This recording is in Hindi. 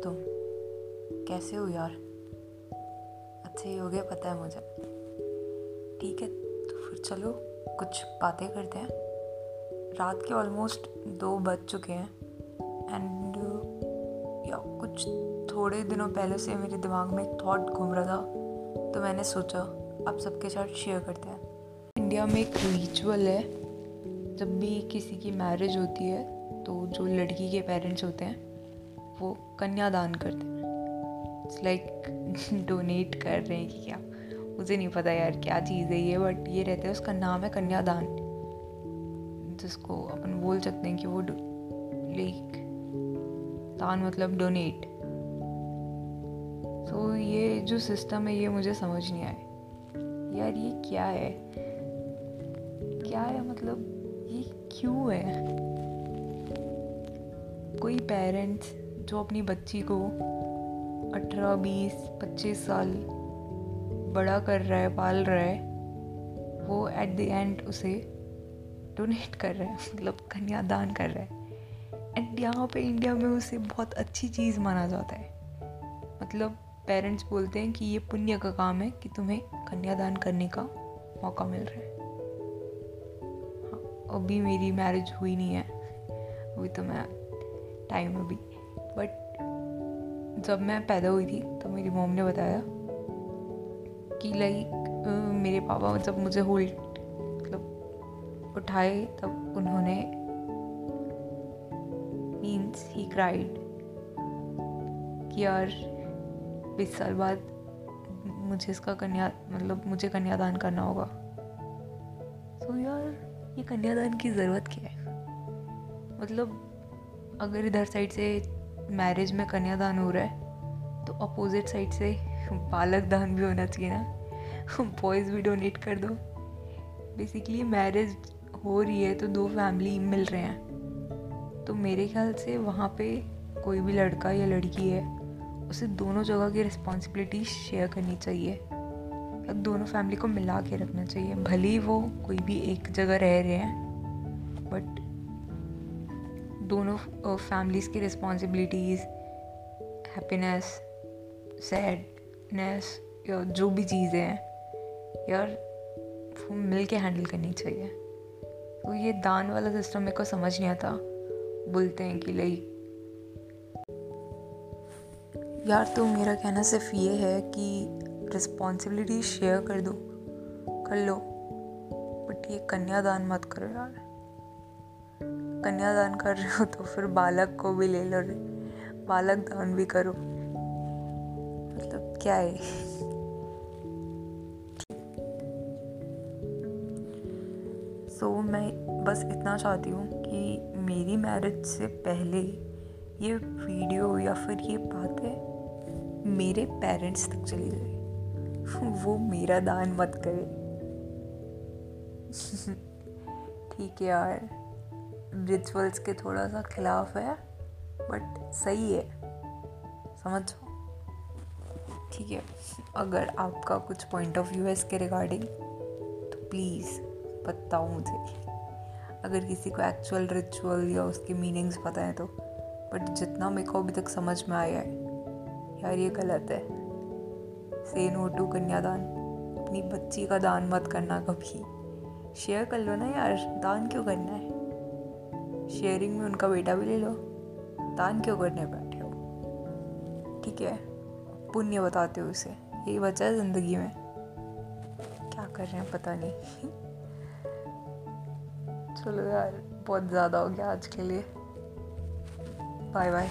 तुम? कैसे हो यार? अच्छे ही गए, पता है मुझे। ठीक है तो फिर चलो, कुछ बातें करते हैं। रात के ऑलमोस्ट दो बज चुके हैं। एंड या कुछ थोड़े दिनों पहले से मेरे दिमाग में एक थॉट घूम रहा था। तो मैंने सोचा आप सबके साथ शेयर करते हैं। इंडिया में एक रिचुअल है। जब भी किसी की मैरिज होती है तो जो लड़की के पेरेंट्स होते हैं वो कन्यादान हैं इट्स लाइक डोनेट कर रहे हैं कि क्या? मुझे नहीं पता यार क्या चीज़ है ये बट ये रहता है, उसका नाम है कन्यादान। जिसको अपन बोल सकते हैं कि वो लाइक दान मतलब डोनेट तो ये जो सिस्टम है, ये मुझे समझ नहीं आया। यार ये क्या है? क्या है मतलब ये क्यों है? कोई पेरेंट्स जो अपनी बच्ची को अठारह, बीस, पच्चीस साल बड़ा कर रहा है, पाल रहा है, वो एट द एंड उसे डोनेट कर रहा है मतलब कन्यादान कर रहा है। एंड यहाँ पे इंडिया में उसे बहुत अच्छी चीज़ माना जाता है। मतलब पेरेंट्स बोलते हैं कि ये पुण्य का काम है कि तुम्हें कन्यादान करने का मौका मिल रहा है। हाँ अभी मेरी मैरिज हुई नहीं है, अभी तो मैं टाइम अभी बट जब मैं पैदा हुई थी तो मेरी मोम ने बताया कि लाइक मेरे पापा जब मुझे होल्ड मतलब उठाए, तब उन्होंने मीन्स ही क्राइड कि यार बीस साल बाद मुझे इसका कन्या मतलब मुझे कन्यादान करना होगा। तो यार, ये कन्यादान की ज़रूरत क्या है? मतलब अगर इधर साइड से मैरिज में कन्यादान हो रहा है तो अपोजिट साइड से बालक दान भी होना चाहिए ना। बॉयज़ भी डोनेट कर दो। बेसिकली मैरिज हो रही है तो दो फैमिली मिल रहे हैं। तो मेरे ख्याल से वहाँ पे कोई भी लड़का या लड़की है, उसे दोनों जगह की रिस्पॉन्सिबिलिटी शेयर करनी चाहिए। या दोनों फैमिली को मिला के रखना चाहिए। भले ही वो कोई भी एक जगह रह रहे हैं बट दोनों फैमिलीज़ की रिस्पॉन्सिबिलिटीज़ हैप्पीनेस सैडनेस या जो भी चीज़ें हैं, यार, वो मिल के हैंडल करनी चाहिए। तो ये दान वाला सिस्टम मेरे को समझ नहीं आता। बोलते हैं कि लाइक यार तो मेरा कहना सिर्फ़ ये है कि रिस्पॉन्सिबिलिटी शेयर कर दो। कर लो। बट ये कन्यादान मत करो यार। कन्यादान कर रहे हो तो फिर बालक को भी ले लो बालक दान भी करो। मतलब क्या है? सो so, मैं बस इतना चाहती हूँ कि मेरी मैरिज से पहले ये वीडियो या फिर ये बातें मेरे पेरेंट्स तक चली जाए। वो मेरा दान मत करे। ठीक है यार। रिचुअल्स के थोड़ा सा खिलाफ है बट सही है। समझो ठीक है। अगर आपका कुछ पॉइंट ऑफ़ व्यू है इसके रिगार्डिंग तो प्लीज़ बताओ मुझे। अगर किसी को एक्चुअल रिचुअल या उसके मीनिंग्स पता है तो। बट जितना मेरे को अभी तक समझ में आया है, यार ये गलत है। से नो टू कन्यादान। अपनी बच्ची का दान मत करना कभी। शेयर कर लो ना यार, दान क्यों करना है? शेयरिंग में उनका बेटा भी ले लो। दान क्यों करने बैठे हो? ठीक है, पुण्य बताते हो उसे। यही बचा है ज़िंदगी में। क्या कर रहे हैं पता नहीं। चलो यार, बहुत ज़्यादा हो गया आज के लिए। Bye bye